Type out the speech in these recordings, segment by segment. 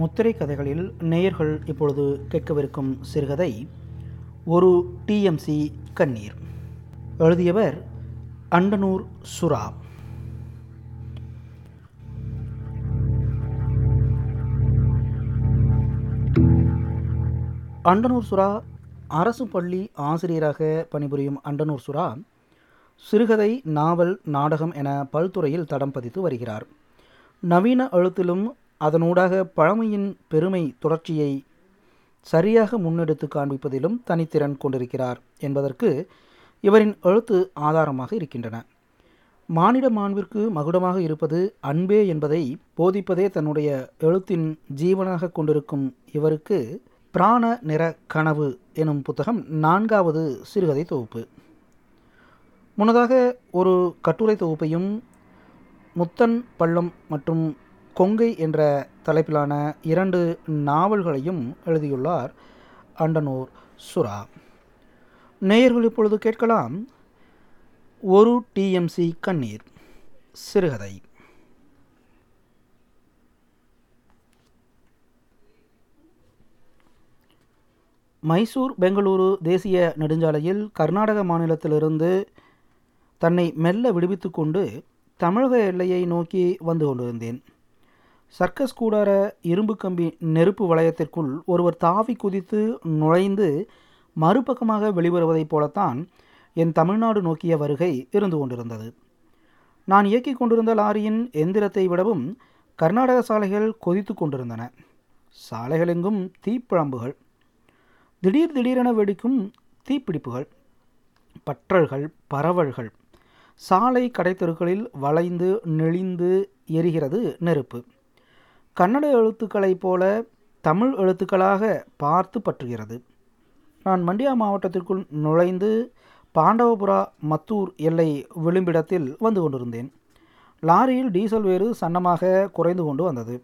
முத்திரை கதைகளில் நேயர்கள் இப்பொழுது கேட்கவிருக்கும் சிறுகதை ஒரு டிஎம்சி கண்ணீர் எழுதியவர் அண்டனூர் சுரா. அண்டனூர் சுரா அரசு பள்ளி ஆசிரியராக பணிபுரியும் அண்டனூர் சுரா சிறுகதை நாவல் நாடகம் என பல்துறையில் தடம் பதித்து வருகிறார். நவீன எழுத்திலும் அதனூடாக பழமையின் பெருமை தொடர்ச்சியை சரியாக முன்னெடுத்து காண்பிப்பதிலும் தனித்திறன் கொண்டிருக்கிறார் என்பதற்கு இவரின் எழுத்து ஆதாரமாக இருக்கின்றன. மானிட மாண்பிற்கு மகுடமாக இருப்பது அன்பே என்பதை போதிப்பதே தன்னுடைய எழுத்தின் ஜீவனாக கொண்டிருக்கும் இவருக்கு பிராண நிற கனவு எனும் புத்தகம் நான்காவது சிறுகதை தொகுப்பு. முன்னதாக ஒரு கட்டுரை தொகுப்பையும் முத்தன் பள்ளம் மற்றும் கொங்கை என்ற தலைப்பிலான இரண்டு நாவல்களையும் எழுதியுள்ளார் அண்டனூர் சுரா. நேயர்கள் இப்பொழுது கேட்கலாம் ஒரு டிஎம்சி கண்ணீர் சிறுகதை. மைசூர் பெங்களூரு தேசிய நெடுஞ்சாலையில் கர்நாடக மாநிலத்திலிருந்து தன்னை மெல்ல விடுவித்து கொண்டு தமிழக எல்லையை நோக்கி வந்து கொண்டிருந்தேன். சர்க்கஸ் கூடார இரும்பு கம்பி நெருப்பு வளையத்திற்குள் ஒருவர் தாவி குதித்து நுழைந்து மறுபக்கமாக வெளிவருவதைப் போலத்தான் என் தமிழ்நாடு நோக்கிய வருகை இருந்து கொண்டிருந்தது. நான் இயக்கிக் கொண்டிருந்த லாரியின் எந்திரத்தை விடவும் கர்நாடக சாலைகள் கொதித்து கொண்டிருந்தன. சாலைகளெங்கும் தீப்பிழம்புகள் திடீர் திடீரென வெடிக்கும் தீப்பிடிப்புகள் பற்றல்கள் பரவல்கள் சாலை கடைத்தெருக்களில் வளைந்து நெளிந்து எரிகிறது நெருப்பு. கன்னட எழுத்துக்களைப் போல தமிழ் எழுத்துக்களாக பார்த்து பற்றுகிறது. நான் மண்டியா மாவட்டத்திற்குள் நுழைந்து பாண்டவபுரா மத்தூர் எல்லை விளிம்பிடத்தில் வந்து கொண்டிருந்தேன். லாரியில் டீசல் வேறு சன்னமாக குறைந்து கொண்டு வந்தது.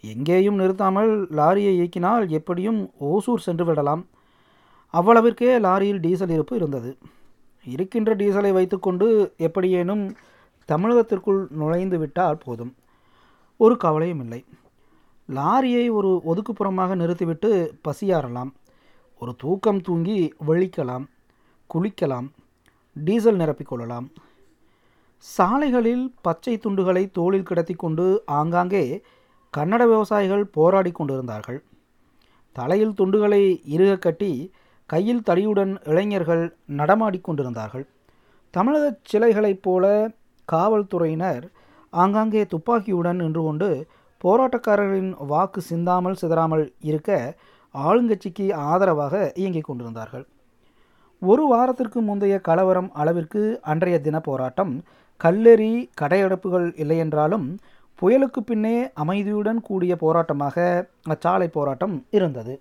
எங்கேயும் நிறுத்தாமல் லாரியை இயக்கினால் எப்படியும் ஓசூர் சென்று விடலாம். அவ்வளவிற்கே லாரியில் டீசல் இருப்பு இருந்தது. இருக்கின்ற டீசலை வைத்துக்கொண்டு எப்படியேனும் தமிழகத்திற்குள் நுழைந்து விட்டால் போதும். ஒரு கவலையும் இல்லை. லாரியை ஒரு ஒதுக்குப்புறமாக நிறுத்திவிட்டு பசியாறலாம். ஒரு தூக்கம் தூங்கி வெளிக்கலாம் குளிக்கலாம் டீசல் நிரப்பிக்கொள்ளலாம் சாலைகளில் பச்சை துண்டுகளை தோளில் கிடத்தி கொண்டு ஆங்காங்கே கன்னட விவசாயிகள் போராடி கொண்டிருந்தார்கள். தலையில் துண்டுகளை இறுக கட்டி கையில் தடியுடன் இளைஞர்கள் நடமாடிக்கொண்டிருந்தார்கள் தமிழக சிலைகளைப் போல காவல்துறையினர் ஆங்காங்கே துப்பாக்கியுடன் நின்று கொண்டு போராட்டக்காரர்களின் வாக்கு சிந்தாமல் சிதறாமல் இருக்க ஆளுங்கட்சிக்கு ஆதரவாக இயங்கிக் கொண்டிருந்தார்கள். ஒரு வாரத்திற்கு முந்தைய கலவரம் அளவிற்கு அன்றைய தின போராட்டம் கல்லெறி கடையடைப்புகள் இல்லையென்றாலும் புயலுக்கு பின்னே அமைதியுடன் கூடிய போராட்டமாக அச்சாலை போராட்டம் இருந்தது.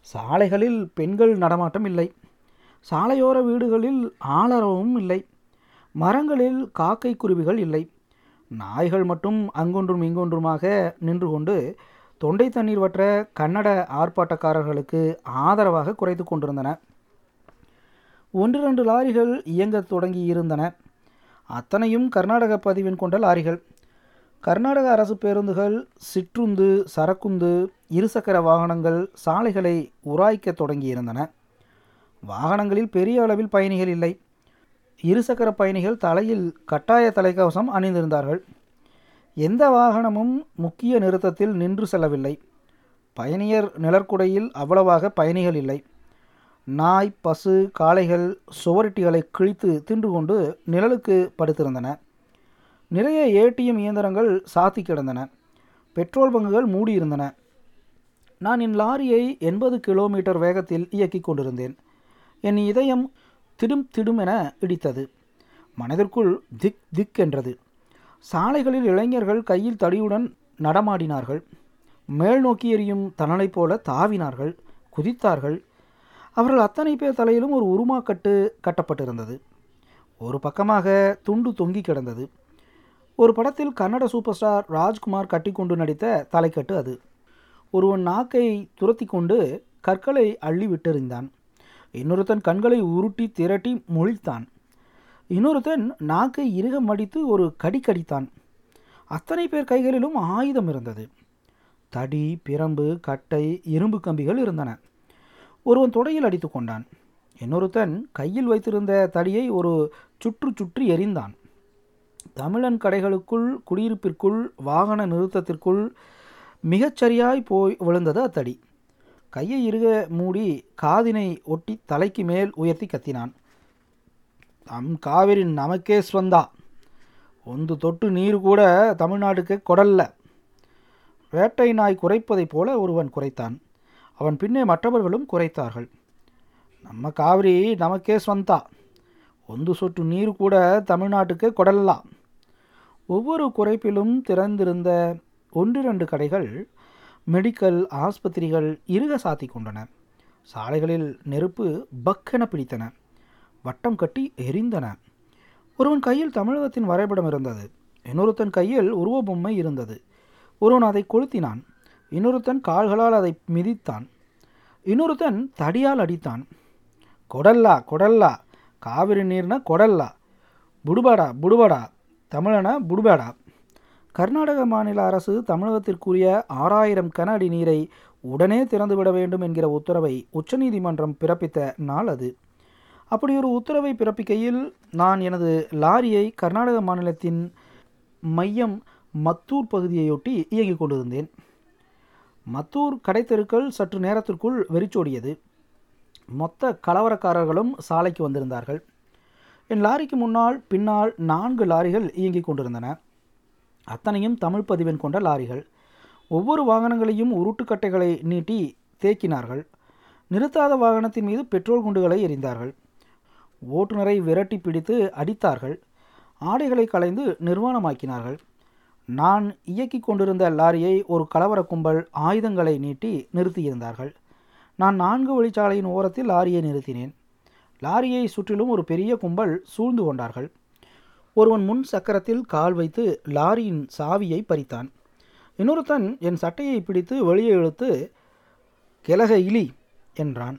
சாலைகளில் பெண்கள் நடமாட்டம் இல்லை. சாலையோர வீடுகளில் ஆளரவும் இல்லை. மரங்களில் காக்கை குருவிகள் இல்லை. நாய்கள் மட்டும் அங்கொன்றும் இங்கொன்றுமாக நின்று கொண்டு தொண்டை தண்ணீர் வற்ற கன்னட ஆர்ப்பாட்டக்காரர்களுக்கு ஆதரவாக குறைத்து கொண்டிருந்தன. ஒன்று ரெண்டு லாரிகள் இயங்கத் தொடங்கி இருந்தன. அத்தனையும் கர்நாடக பதிவின் கொண்ட லாரிகள். கர்நாடக அரசு பேருந்துகள் சிற்றுந்து சரக்குந்து இருசக்கர வாகனங்கள் சாலைகளை உராய்க்க தொடங்கியிருந்தன. வாகனங்களில் பெரிய அளவில் பயணிகள் இல்லை. இருசக்கர பயணிகள் தலையில் கட்டாய தலைக்கவசம் அணிந்திருந்தார்கள். எந்த வாகனமும் முக்கிய நிறுத்தத்தில் நின்று செல்லவில்லை. பயணியர் நிழற்குடையில் அவ்வளவாக பயணிகள் இல்லை. நாய் பசு காளைகள் சுவரொட்டிகளை கிழித்து தின்று கொண்டு நிழலுக்கு படுத்திருந்தன. நிறைய ஏடிஎம் இயந்திரங்கள் சாத்தி கிடந்தன. பெட்ரோல் பங்குகள் மூடியிருந்தன. நான் என் லாரியை எண்பது கிலோமீட்டர் வேகத்தில் இயக்கிக் கொண்டிருந்தேன். என் இதயம் திடும் திடும் என இடித்தது. மனதிற்குள் திக் திக் என்றது. சாலைகளில் இளைஞர்கள் கையில் தடியுடன் நடமாடினார்கள். மேல் நோக்கி எறியும் தணலைப் போல தாவினார்கள் குதித்தார்கள். அவர்கள் அத்தனை பேர் தலையிலும் ஒரு உருமாக்கட்டு கட்டப்பட்டிருந்தது. ஒரு பக்கமாக துண்டு தொங்கி கிடந்தது. ஒரு படத்தில் கன்னட சூப்பர் ஸ்டார் ராஜ்குமார் கட்டிக்கொண்டு நடித்த தலைக்கட்டு அது. ஒருவன் நாக்கை துரத்தி கொண்டு கற்களை அள்ளி விட்டெறிந்தான். இன்னொருத்தன் கண்களை உருட்டி திரட்டி மொழித்தான். இன்னொருத்தன் நாக்கை இறுக மடித்து ஒரு கடி கடித்தான். அத்தனை பேர் கைகளிலும் ஆயுதம் இருந்தது. தடி பிரம்பு கட்டை இரும்பு கம்பிகள் இருந்தன. ஒருவன் தொடையில் அடித்து கொண்டான். இன்னொருத்தன் கையில் வைத்திருந்த தடியை ஒரு சுற்று சுற்றி எறிந்தான். தமிழன் கடைகளுக்குள் குடியிருப்பிற்குள் வாகன நிறுத்தத்திற்குள் மிகச்சரியாய் போய் விழுந்தது அத்தடி. கையை இருக மூடி காதினை ஒட்டி தலைக்கு மேல் உயர்த்தி கத்தினான். தம் காவிரி நமக்கே ஸ்வந்தா ஒன்று தொட்டு நீர் கூட தமிழ்நாட்டுக்கு கொடல்ல. வேட்டை நாய் குறைப்பதைப் போல ஒருவன் குறைத்தான். அவன் பின்னே மற்றவர்களும் குறைத்தார்கள். நம்ம காவிரி நமக்கே ஸ்வந்தா ஒன்று சொட்டு நீர் கூட தமிழ்நாட்டுக்கு கொடல்லாம் ஒவ்வொரு குறைப்பிலும் திறந்திருந்த ஒன்றிரண்டு கடைகள் மெடிக்கல் ஆஸ்பத்திரிகள் இருக சாத்தி கொண்டன சாலைகளில் நெருப்பு பக்கென பிடித்தன. வட்டம் கட்டி எரிந்தன. ஒருவன் கையில் தமிழகத்தின் வரைபடம் இருந்தது. இன்னொருத்தன் கையில் உருவ பொம்மை இருந்தது. ஒருவன் அதை கொளுத்தினான். இன்னொருத்தன் கால்களால் அதை மிதித்தான். இன்னொருத்தன் தடியால் அடித்தான். கொடல்லா கொடல்லா. காவிரி நீர்னா கொடல்லா. புடுபாடா புடுபாடா. தமிழனா புடுபாடா. கர்நாடக மாநில அரசு தமிழகத்திற்குரிய ஆறாயிரம் கன அடி நீரை உடனே திறந்துவிட வேண்டும் என்கிற உத்தரவை உச்சநீதிமன்றம் பிறப்பித்த நாள் அது. அப்படி ஒரு உத்தரவை பிறப்பிக்கையில் நான் எனது லாரியை கர்நாடக மாநிலத்தின் மையம் மத்தூர் பகுதியையொட்டி இயங்கிக் கொண்டிருந்தேன். மத்தூர் கடைத்தெருக்கள் சற்று நேரத்திற்குள் வெறிச்சோடியது. மொத்த கலவரக்காரர்களும் சாலைக்கு வந்திருந்தார்கள். என் லாரிக்கு முன்னால் பின்னால் நான்கு லாரிகள் இயங்கிக் கொண்டிருந்தன. அத்தனையும் தமிழ் பதிவெண் கொண்ட லாரிகள். ஒவ்வொரு வாகனங்களையும் உருட்டுக்கட்டைகளை நீட்டி தேக்கினார்கள். நிறுத்தாத வாகனத்தின் மீது பெட்ரோல் குண்டுகளை எறிந்தார்கள். ஓட்டுநரை விரட்டி பிடித்து அடித்தார்கள். ஆடைகளை களைந்து நிர்வாணமாக்கினார்கள். நான் இயக்கிக் கொண்டிருந்த லாரியை ஒரு கலவர கும்பல் ஆயுதங்களை நீட்டி நிறுத்தியிருந்தார்கள். நான் நான்கு வழிச்சாலையின் ஓரத்தில் லாரியை நிறுத்தினேன். லாரியை சுற்றிலும் ஒரு பெரிய கும்பல் சூழ்ந்து கொண்டார்கள். ஒருவன் முன் சக்கரத்தில் கால் வைத்து லாரியின் சாவியை பறித்தான். இன்னொருத்தன் என் சட்டையை பிடித்து வெளியே இழுத்து கிழக இலி என்றான்.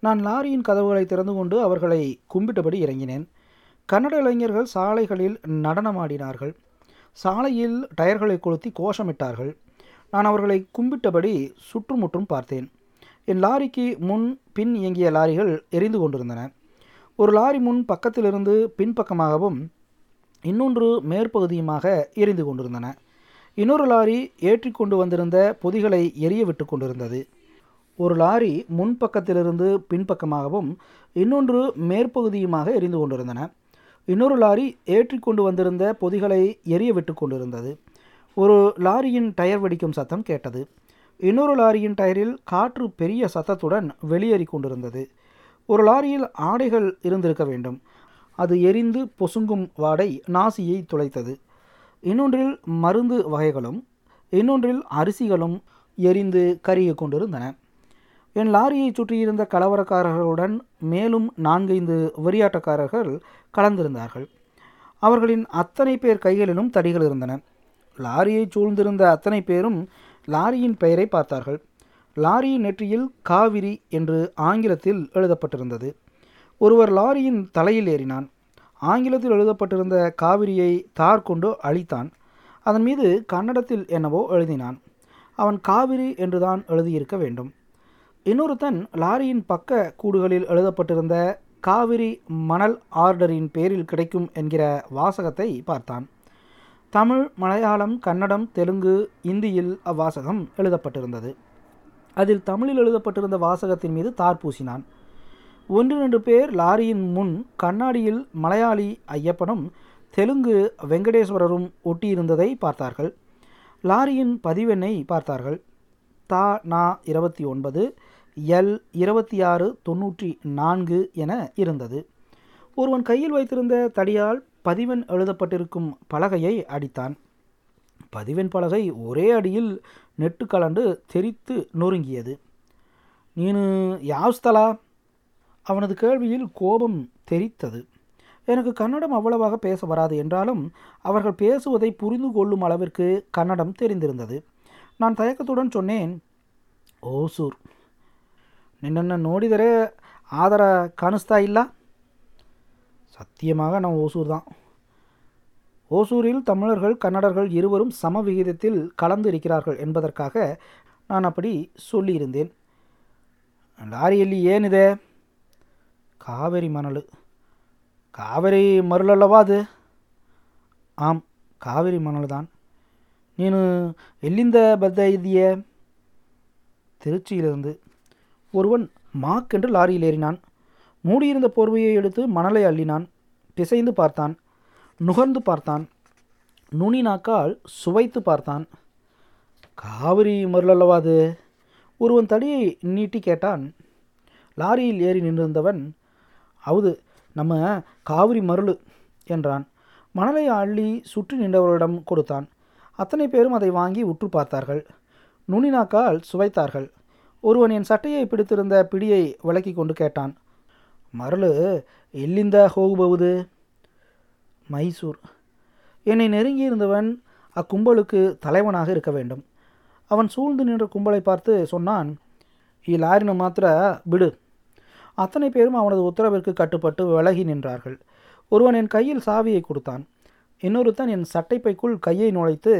நான் லாரியின் கதவுகளை திறந்து கொண்டு அவர்களை கும்பிட்டபடி இறங்கினேன். கன்னட இளைஞர்கள் சாலைகளில் நடனமாடினார்கள். சாலையில் டயர்களை கொளுத்தி கோஷமிட்டார்கள். நான் அவர்களை கும்பிட்டபடி சுற்றுமுற்றும் பார்த்தேன். என் லாரிக்கு முன் பின் இயங்கிய லாரிகள் எரிந்து கொண்டிருந்தன. ஒரு லாரி முன் பக்கத்திலிருந்து பின்பக்கமாகவும் இன்னொன்று மேற்பகுதியுமாக எரிந்து கொண்டிருந்தன. இன்னொரு லாரி ஏற்றி கொண்டு வந்திருந்த பொதிகளை எரிய விட்டு கொண்டிருந்தது. ஒரு லாரி முன்பக்கத்திலிருந்து பின்பக்கமாகவும் இன்னொன்று மேற்பகுதியுமாக எரிந்து கொண்டிருந்தன. இன்னொரு லாரி ஏற்றி கொண்டு வந்திருந்த பொதிகளை எரிய விட்டு கொண்டிருந்தது. ஒரு லாரியின் டயர் வெடிக்கும் சத்தம் கேட்டது. இன்னொரு லாரியின் டயரில் காற்று பெரிய சத்தத்துடன் வெளியேறி கொண்டிருந்தது. ஒரு லாரியில் ஆடைகள் இருந்திருக்க வேண்டும். அது எரிந்து பொசுங்கும் வாடை நாசியை துளைத்தது. இன்னொன்றில் மருந்து வகைகளும் இன்னொன்றில் அரிசிகளும் எரிந்து கருகி கொண்டிருந்தன. என் லாரியை சுற்றியிருந்த கலவரக்காரர்களுடன் மேலும் நான்கைந்து வெறியாட்டக்காரர்கள் கலந்திருந்தார்கள். அவர்களின் அத்தனை பேர் கைகளிலும் தடிகள் இருந்தன. லாரியை சூழ்ந்திருந்த அத்தனை பேரும் லாரியின் பெயரை பார்த்தார்கள். லாரியின் நெற்றியில் காவிரி என்று ஆங்கிலத்தில் எழுதப்பட்டிருந்தது. ஒருவர் லாரியின் தலையில் ஏறினான். ஆங்கிலத்தில் எழுதப்பட்டிருந்த காவிரியை தார் கொண்டு அழித்தான். அதன் மீது கன்னடத்தில் என்னவோ எழுதினான். அவன் காவிரி என்றுதான் எழுதியிருக்க வேண்டும். இன்னொருத்தன் லாரியின் பக்க கூடுகளில் எழுதப்பட்டிருந்த காவிரி மணல் ஆர்டரின் பேரில் கிடைக்கும் என்கிற வாசகத்தை பார்த்தான். தமிழ் மலையாளம் கன்னடம் தெலுங்கு இந்தியில் அவ்வாசகம் எழுதப்பட்டிருந்தது. அதில் தமிழில் எழுதப்பட்டிருந்த வாசகத்தின் மீது தார் பூசினான். ஒன்று ரெண்டு பேர் லாரியின் முன் கண்ணாடியில் மலையாளி ஐயப்பனும் தெலுங்கு வெங்கடேஸ்வரரும் ஒட்டியிருந்ததை பார்த்தார்கள். லாரியின் பதிவெண்ணை பார்த்தார்கள். தா நா இருபத்தி ஒன்பது எல் இருபத்தி ஆறு தொண்ணூற்றி நான்கு என இருந்தது. ஒருவன் கையில் வைத்திருந்த தடியால் பதிவெண் எழுதப்பட்டிருக்கும் பலகையை அடித்தான். பதிவெண் பலகை ஒரே அடியில் நெட்டு கலண்டு தெரித்து நொறுங்கியது. நீனு யாஸ்தலா அவனது கேள்வியில் கோபம் தெரித்தது. எனக்கு கன்னடம் அவ்வளவாக பேச வராது என்றாலும் அவர்கள் பேசுவதை புரிந்து கொள்ளும் அளவிற்கு கன்னடம் தெரிந்திருந்தது. நான் தயக்கத்துடன் சொன்னேன். ஓசூர் ನಿನ್ನನ್ನು ನೋಡಿದರೆ ಆದರ ಕಾಣಿಸ್ತಾ சத்தியமாக நான் ஓசூர் தான் ஓசூரில் தமிழர்கள் கன்னடர்கள் இருவரும் சம விகிதத்தில் கலந்து இருக்கிறார்கள் என்பதற்காக நான் அப்படி சொல்லியிருந்தேன். லாரி லாரியல்லி ஏன் இதே? காவேரி மணல். காவேரி மருள் அல்லவா அது? ஆம் காவேரி மணல் தான். நீனு వెళ్ళింద பத இதிய திருச்சியிலிருந்து. ஒருவன் மாக் என்று லாரியில் ஏறினான். மூடியிருந்த போர்வையை எடுத்து மணலை அள்ளினான். பிசைந்து பார்த்தான். நுகர்ந்து பார்த்தான். நுனி நாக்கால் சுவைத்து பார்த்தான். காவிரி மருளல்லவா அது? ஒருவன் தடியை நீட்டி கேட்டான். லாரியில் ஏறி நின்றிருந்தவன் அவுது நம்ம காவிரி மருளு என்றான். மணலை அள்ளி சுற்றி நின்றவர்களிடம் கொடுத்தான். அத்தனை பேரும் அதை வாங்கி உற்று பார்த்தார்கள். நுனினாக்கால் சுவைத்தார்கள். ஒருவன் என் சட்டையை பிடித்திருந்த பிடியை விளக்கி கொண்டு கேட்டான். மருளு எல்லிந்த ஹோகுபவுது? மைசூர். என்னை நெருங்கியிருந்தவன் அக்கும்பலுக்கு தலைவனாக இருக்க வேண்டும். அவன் சூழ்ந்து நின்ற கும்பலை பார்த்து சொன்னான் இ லாரினு மாத்திர விடு. அத்தனை பேரும் அவனது உத்தரவிற்கு கட்டுப்பட்டு விலகி நின்றார்கள். ஒருவன் என் கையில் சாவியை கொடுத்தான். இன்னொருத்தன் என் சட்டைப்பைக்குள் கையை நுழைத்து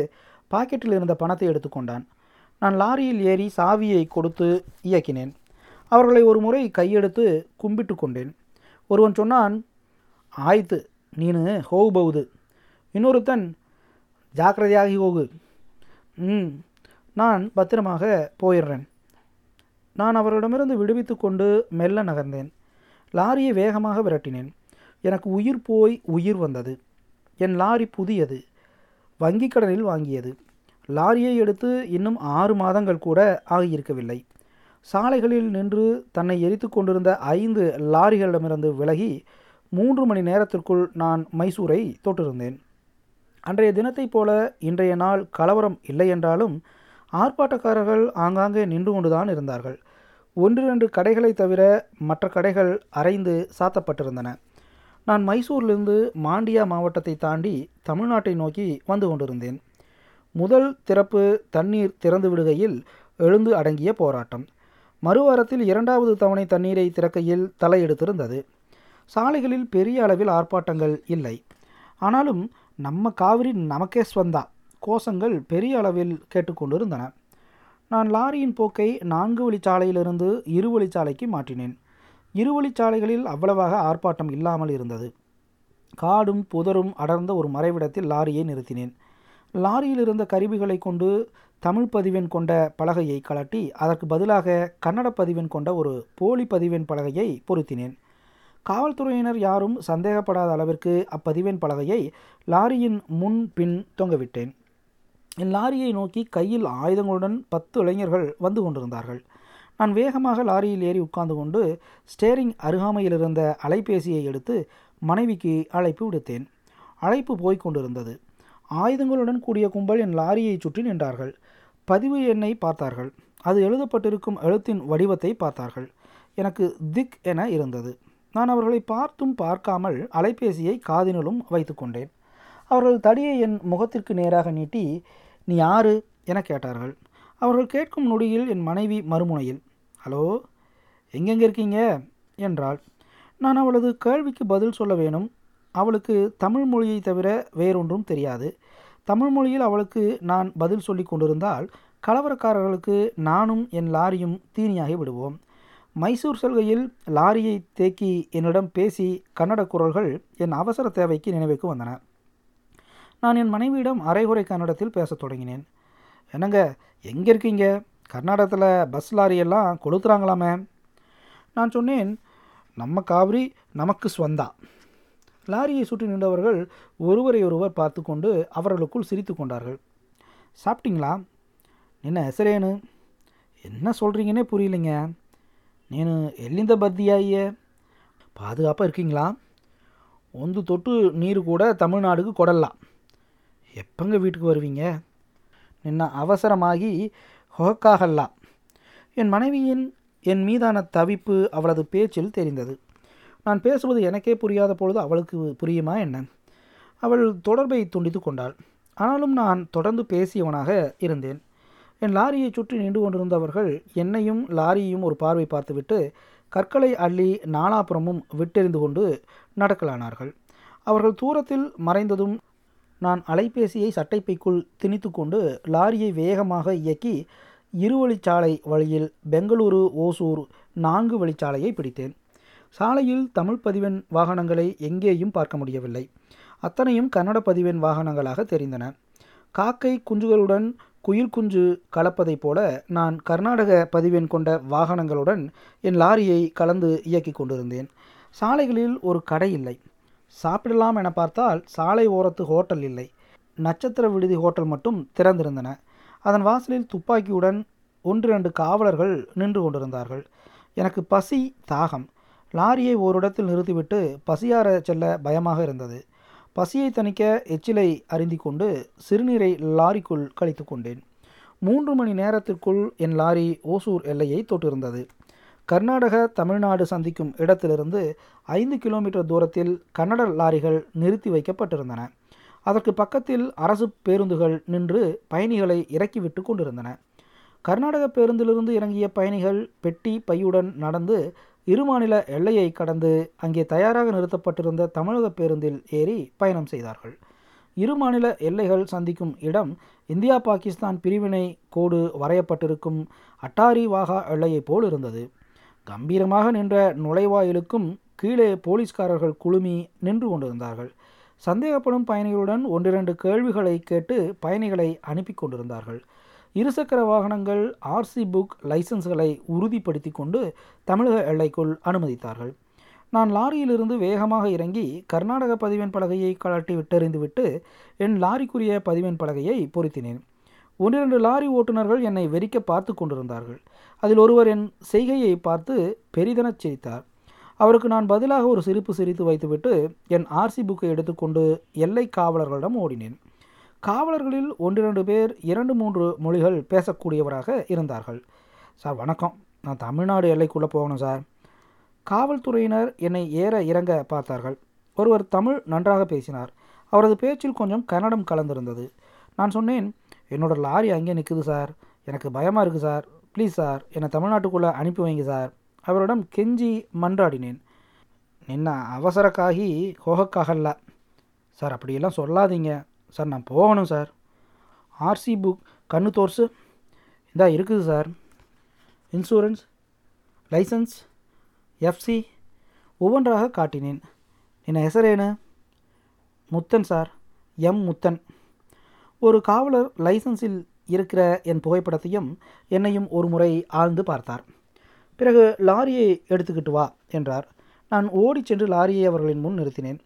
பாக்கெட்டில் இருந்த பணத்தை எடுத்துக்கொண்டான் நான் லாரியில் ஏறி சாவியை கொடுத்து இயக்கினேன். அவர்களை ஒரு முறை கையெடுத்து கும்பிட்டு கொண்டேன். ஒருவன் சொன்னான் ஆய்த்து நீனு ಹೋಗಬಹುದು இன்னொருத்தன் ஜாக்கிரதையாகி ಹೋಗು ம் நான் பத்திரமாக போயிடுறேன் நான் அவர்களிடமிருந்து விடுவித்து கொண்டு மெல்ல நகர்ந்தேன் லாரியை வேகமாக விரட்டினேன் எனக்கு உயிர் போய் உயிர் வந்தது என் லாரி புதியது வங்கி கடனில் வாங்கியது லாரியை எடுத்து இன்னும் ஆறு மாதங்கள் கூட ஆகியிருக்கவில்லை சாலைகளில் நின்று தன்னை எரித்து கொண்டிருந்த ஐந்து லாரிகளிடமிருந்து விலகி மூன்று மணி நேரத்திற்குள் நான் மைசூரை தொட்டிருந்தேன். அன்றைய தினத்தைப் போல இன்றைய நாள் கலவரம் இல்லை என்றாலும் ஆர்ப்பாட்டக்காரர்கள் ஆங்காங்கே நின்று கொண்டுதான் இருந்தார்கள். ஒன்றிரண்டு கடைகளை தவிர மற்ற கடைகள் அரைந்து சாத்தப்பட்டிருந்தன. நான் மைசூரிலிருந்து மாண்டியா மாவட்டத்தை தாண்டி தமிழ்நாட்டை நோக்கி வந்து கொண்டிருந்தேன். முதல் திறப்பு தண்ணீர் திறந்து விடுகையில் எழுந்து அடங்கிய போராட்டம். மறுவாரத்தில் இரண்டாவது தவணை தண்ணீரை திறக்கையில் தலையெடுத்திருந்தது. சாலைகளில் பெரிய அளவில் ஆர்ப்பாட்டங்கள் இல்லை. ஆனாலும் நம்ம காவிரி நமக்கே ஸ்வந்தா. கோஷங்கள் பெரிய அளவில் கேட்டுக்கொண்டிருந்தன நான் லாரியின் போக்கை நான்கு வழிச்சாலையிலிருந்து இரு வழிச்சாலைக்கு மாற்றினேன். இரு வழிச்சாலைகளில் அவ்வளவாக ஆர்ப்பாட்டம் இல்லாமல் இருந்தது. காடும் புதரும் அடர்ந்த ஒரு மறைவிடத்தில் லாரியை நிறுத்தினேன். லாரியில் இருந்த கருவிகளை கொண்டு தமிழ் பதிவெண் கொண்ட பலகையை கலட்டி அதற்கு பதிலாக கன்னட பதிவெண் கொண்ட ஒரு போலி பதிவெண் பலகையை பொருத்தினேன். காவல்துறையினர் யாரும் சந்தேகப்படாத அளவிற்கு அப்பதிவின் பலகையை லாரியின் முன் பின் தொங்கவிட்டேன். என் லாரியை நோக்கி கையில் ஆயுதங்களுடன் பத்து இளைஞர்கள் வந்து கொண்டிருந்தார்கள். நான் வேகமாக லாரியில் ஏறி உட்கார்ந்து கொண்டு ஸ்டேரிங் அருகாமையில் இருந்த அலைபேசியை எடுத்து மனைவிக்கு அழைப்பு விடுத்தேன். அழைப்பு போய்க் கொண்டிருந்தது. ஆயுதங்களுடன் கூடிய கும்பல் என் லாரியை சுற்றி நின்றார்கள். பதிவு எண்ணை பார்த்தார்கள். அது எழுதப்பட்டிருக்கும் எழுத்தின் வடிவத்தை பார்த்தார்கள். எனக்கு திக் என இருந்தது. நான் அவர்களை பார்த்தும் பார்க்காமல் அலைபேசியை காதினுளும் வைத்துக்கொண்டேன் அவர்கள் தடியை என் முகத்திற்கு நேராக நீட்டி நீ யாரு? என கேட்டார்கள். அவர்கள் கேட்கும் நொடியில் என் மனைவி மறுமுனையில் ஹலோ எங்கெங்கே இருக்கீங்க? என்றாள். நான் அவளது கேள்விக்கு பதில் சொல்ல வேணும். அவளுக்கு தமிழ் மொழியை தவிர வேறொன்றும் தெரியாது. தமிழ் மொழியில் அவளுக்கு நான் பதில் சொல்லி கொண்டிருந்தால் கலவரக்காரர்களுக்கு நானும் என் லாரியும் தீனியாகி விடுவோம். மைசூர் செல்கையில் லாரியை தேக்கி என்னிடம் பேசி கன்னட குரல்கள் என் அவசர தேவைக்கு நினைவுக்கு வந்தன. நான் என் மனைவியிடம் அரைகுறை கன்னடத்தில் பேசத் தொடங்கினேன். என்னங்க எங்கே இருக்கீங்க? கர்நாடகத்தில் பஸ் லாரியெல்லாம் கொளுத்துறாங்களாமே? நான் சொன்னேன் நம்ம காவிரி நமக்கு சொந்தா லாரியை சுற்றி நின்றவர்கள் ஒருவரை ஒருவர் பார்த்து கொண்டு அவர்களுக்குள் சிரித்து கொண்டார்கள். சாப்பிட்டீங்களா? என்ன எசரேனு? என்ன சொல்கிறீங்கன்னே புரியலைங்க. నేను వెళ్ళిన బద్దీ అయ్యే பாதுகாப்பாக இருக்கீங்களா? ஒந்து தொட்டு நீர் கூட தமிழ்நாடுக்கு கொடலாம் எப்பங்க வீட்டுக்கு வருவீங்க? நின்ன அவசரமாகி ஹொக்காகல்லா என் மனைவியின் என் மீதான தவிப்பு அவளது பேச்சில் தெரிந்தது. நான் பேசுவது எனக்கே புரியாத பொழுது அவளுக்கு புரியுமா என்ன? அவள் தொடர்பை துண்டித்து கொண்டாள். ஆனாலும் நான் தொடர்ந்து பேசியவனாக இருந்தேன். என் லாரியை சுற்றி நின்று கொண்டிருந்தவர்கள் என்னையும் லாரியையும் ஒரு பார்வை பார்த்துவிட்டு கற்களை அள்ளி நாலாபுறமும் விட்டெறிந்து கொண்டு நடக்கலானார்கள். அவர்கள் தூரத்தில் மறைந்ததும் நான் அலைபேசியை சட்டைப்பைக்குள் திணித்து கொண்டு லாரியை வேகமாக இயக்கி இருவழிச்சாலை வழியில் பெங்களூரு ஓசூர் நான்கு வழிச்சாலையை பிடித்தேன். சாலையில் தமிழ் பதிவெண் வாகனங்களை எங்கேயும் பார்க்க முடியவில்லை. அத்தனையும் கன்னட பதிவெண் வாகனங்களாக தெரிந்தன. காக்கை குஞ்சுகளுடன் குயில் குஞ்சு கலப்பதைப் போல நான் கர்நாடக பதிவெண் கொண்ட வாகனங்களுடன் என் லாரியை கலந்து இயக்கி கொண்டிருந்தேன். சாலைகளில் ஒரு கடை இல்லை. சாப்பிடலாம் என பார்த்தால் சாலை ஓரத்து ஹோட்டல் இல்லை. நட்சத்திர விடுதி ஹோட்டல் மட்டும் திறந்திருந்தன. அதன் வாசலில் துப்பாக்கியுடன் ஒன்று இரண்டு காவலர்கள் நின்று கொண்டிருந்தார்கள். எனக்கு பசி தாகம். லாரியை ஓரிடத்தில் நிறுத்திவிட்டு பசியார செல்ல பயமாக இருந்தது. பசியை தணிக்க எச்சிலை அருந்தி கொண்டு சிறுநீரை லாரிக்குள் கழித்து கொண்டேன். மூன்று மணி நேரத்திற்குள் என் லாரி ஓசூர் எல்லையை தொட்டிருந்தது. கர்நாடக தமிழ்நாடு சந்திக்கும் இடத்திலிருந்து ஐந்து கிலோமீட்டர் தூரத்தில் கன்னட லாரிகள் நிறுத்தி வைக்கப்பட்டிருந்தன. அதற்கு பக்கத்தில் அரசு பேருந்துகள் நின்று பயணிகளை இறக்கிவிட்டு கொண்டிருந்தன. கர்நாடக பேருந்திலிருந்து இறங்கிய பயணிகள் பெட்டி பையுடன் நடந்து இருமாநில எல்லையை கடந்து அங்கே தயாராக நிறுத்தப்பட்டிருந்த தமிழக பேருந்தில் ஏறி பயணம் செய்தார்கள். இரு மாநில எல்லைகள் சந்திக்கும் இடம் இந்தியா பாகிஸ்தான் பிரிவினை கோடு வரையப்பட்டிருக்கும் அட்டாரி வாகா எல்லையைப் போல் இருந்தது. கம்பீரமாக நின்ற நுழைவாயிலுக்கும் கீழே போலீஸ்காரர்கள் குழுமி நின்று கொண்டிருந்தார்கள். சந்தேகப்படும் பயணிகளுடன் ஒன்றிரண்டு கேள்விகளை கேட்டு பயணிகளை அனுப்பி கொண்டிருந்தார்கள். இருசக்கர வாகனங்கள் ஆர்சி புக் லைசன்ஸ்களை உறுதிப்படுத்தி கொண்டு தமிழக எல்லைக்குள் அனுமதித்தார்கள். நான் லாரியிலிருந்து வேகமாக இறங்கி கர்நாடக பதிவெண் பலகையை கழட்டி விட்டெறிந்துவிட்டு என் லாரிக்குரிய பதிவெண் பலகையை பொருத்தினேன். ஒன்றிரண்டு லாரி ஓட்டுநர்கள் என்னை வெறிக்க பார்த்து கொண்டிருந்தார்கள். அதில் ஒருவர் என் செய்கையை பார்த்து பெரிதெனச் சிரித்தார். அவருக்கு நான் பதிலாக ஒரு சிரிப்பு சிரித்து வைத்துவிட்டு என் ஆர்சி புக்கை எடுத்துக்கொண்டு எல்லை காவலர்களிடம் ஓடினேன். காவலர்களில் ஒன்றிரண்டு பேர் இரண்டு மூன்று மொழிகள் பேசக்கூடியவராக இருந்தார்கள். சார் வணக்கம். நான் தமிழ்நாடு எல்லைக்குள்ளே போகணும் சார். காவல்துறையினர் என்னை ஏற இறங்க பார்த்தார்கள். ஒருவர் தமிழ் நன்றாக பேசினார். அவரது பேச்சில் கொஞ்சம் கன்னடம் கலந்திருந்தது. நான் சொன்னேன் என்னோட லாரி அங்கே நிற்குது சார். எனக்கு பயமாக இருக்குது சார். Please sir. என்னை தமிழ்நாட்டுக்குள்ளே அனுப்பி வைங்க சார். அவரிடம் கெஞ்சி மன்றாடினேன். நின்ன அவசரக்காகி ஹோகக்காகல்ல சார் அப்படியெல்லாம் சொல்லாதீங்க. சார் நான் போகணும் சார். ஆர்சி புக் கண்ணு தோர்ஸு இந்தா இருக்குது சார். இன்சூரன்ஸ் லைசன்ஸ் எஃப்சி ஒவ்வொன்றாக காட்டினேன். என் ஹெசரேனு முத்தன் சார். எம். முத்தன். ஒரு காவலர் லைசன்ஸில் இருக்கிற என் புகைப்படத்தையும் என்னையும் ஒரு முறை ஆழ்ந்து பார்த்தார். பிறகு லாரியை எடுத்துக்கிட்டு வா என்றார். நான் ஓடி சென்று லாரியை அவர்களின் முன் நிறுத்தினேன்.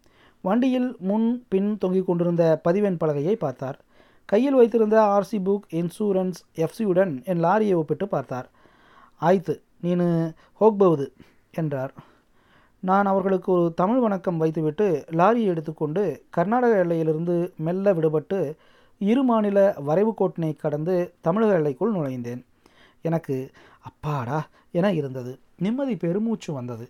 வண்டியில் முன் பின் தொங்கிக் கொண்டிருந்த பதிவெண் பலகையை பார்த்தார். கையில் வைத்திருந்த ஆர்சி புக் இன்சூரன்ஸ் எஃப்சியுடன் என் லாரியை ஒப்பிட்டு பார்த்தார். ஆய்த்து நீனு ஹோக்பவுது என்றார். நான் அவர்களுக்கு ஒரு தமிழ் வணக்கம் வைத்துவிட்டு லாரியை எடுத்துக்கொண்டு கர்நாடக எல்லையிலிருந்து மெல்ல விடுபட்டு இரு மாநில வரைவு கோட்டினை கடந்து தமிழக எல்லைக்குள் நுழைந்தேன். எனக்கு அப்பாடா என இருந்தது. நிம்மதி பெருமூச்சு வந்தது.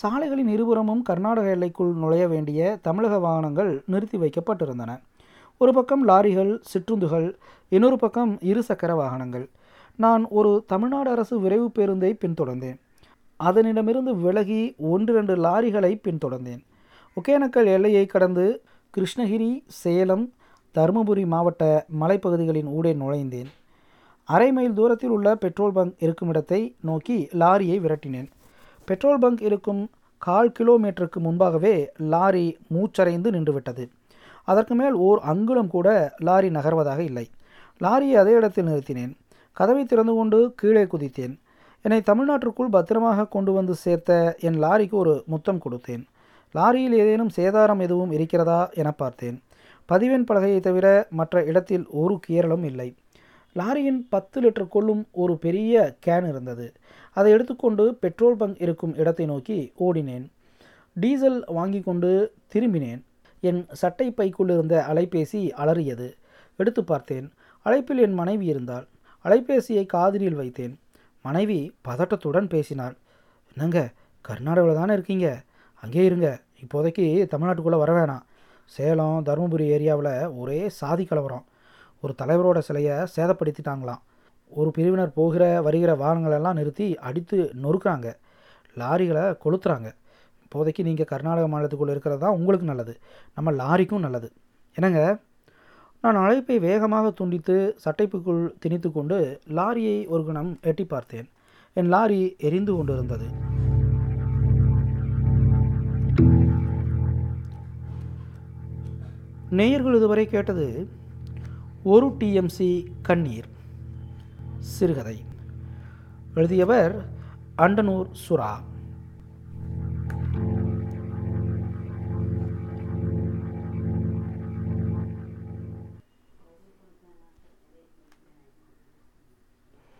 சாலைகளின் இருபுறமும் கர்நாடக எல்லைக்குள் நுழைய வேண்டிய தமிழக வாகனங்கள் நிறுத்தி வைக்கப்பட்டிருந்தன. ஒரு பக்கம் லாரிகள் சிற்றுந்துகள் இன்னொரு பக்கம் இரு சக்கர வாகனங்கள். நான் ஒரு தமிழ்நாடு அரசு விரைவு பேருந்தை பின்தொடர்ந்தேன். அதனிடமிருந்து விலகி ஒன்றிரண்டு லாரிகளை பின்தொடர்ந்தேன். ஒகேனக்கல் எல்லையை கடந்து கிருஷ்ணகிரி சேலம் தருமபுரி மாவட்ட மலைப்பகுதிகளின் ஊடே நுழைந்தேன். அரை மைல் தூரத்தில் உள்ள பெட்ரோல் பங்க் இருக்கும் இடத்தை நோக்கி லாரியை விரட்டினேன். பெட்ரோல் பங்க் இருக்கும் கால் கிலோமீட்டருக்கு முன்பாகவே லாரி மூச்சரைந்து நின்றுவிட்டது. அதற்கு மேல் ஓர் அங்குலம் கூட லாரி நகர்வதாக இல்லை. லாரியை அதே இடத்தில் நிறுத்தினேன். கதவை திறந்து கொண்டு கீழே குதித்தேன். என்னை தமிழ்நாட்டிற்குள் பத்திரமாக கொண்டு வந்து சேர்த்த என் லாரிக்கு ஒரு முத்தம் கொடுத்தேன். லாரியில் ஏதேனும் சேதாரம் எதுவும் இருக்கிறதா என பார்த்தேன். பதிவெண் பலகையை தவிர மற்ற இடத்தில் ஒரு கீரலும் இல்லை. லாரியின் பத்து லிட்டர் கொள்ளும் ஒரு பெரிய கேன் இருந்தது. அதை எடுத்துக்கொண்டு பெட்ரோல் பங்க் இருக்கும் இடத்தை நோக்கி ஓடினேன். டீசல் வாங்கி கொண்டு திரும்பினேன். என் சட்டை பைக்குள் இருந்த அலைபேசி அலறியது. எடுத்து பார்த்தேன் அழைப்பில் என் மனைவி இருந்தாள். அலைபேசியை காதிரில் வைத்தேன். மனைவி பதட்டத்துடன் பேசினாள். என்னங்க கர்நாடகாவில் தானே இருக்கீங்க? அங்கே இருங்க இப்போதைக்கு தமிழ்நாட்டுக்குள்ளே வர வேணாம். சேலம் தருமபுரி ஏரியாவில் ஒரே சாதி கலவரம். ஒரு தலைவரோட சிலையை சேதப்படுத்திட்டாங்களாம். ஒரு பிரிவினர் போகிற வருகிற வாகனங்களெல்லாம் நிறுத்தி அடித்து நொறுக்கிறாங்க. லாரிகளை கொளுத்துறாங்க. இப்போதைக்கு நீங்கள் கர்நாடக மாநிலத்துக்குள்ளே இருக்கிறது தான் உங்களுக்கு நல்லது. நம்ம லாரிக்கும் நல்லது. என்னங்க? நான் அழைப்பை வேகமாக துண்டித்து சட்டைப்புக்குள் திணித்து கொண்டு லாரியை ஒரு கணம் எட்டி பார்த்தேன். என் லாரி எரிந்து கொண்டிருந்தது. நேயர்கள் இதுவரை கேட்டது ஒரு டிஎம்சி கண்ணீர். சிறுகதை. எழுதியவர் அண்டனூர் சுரா.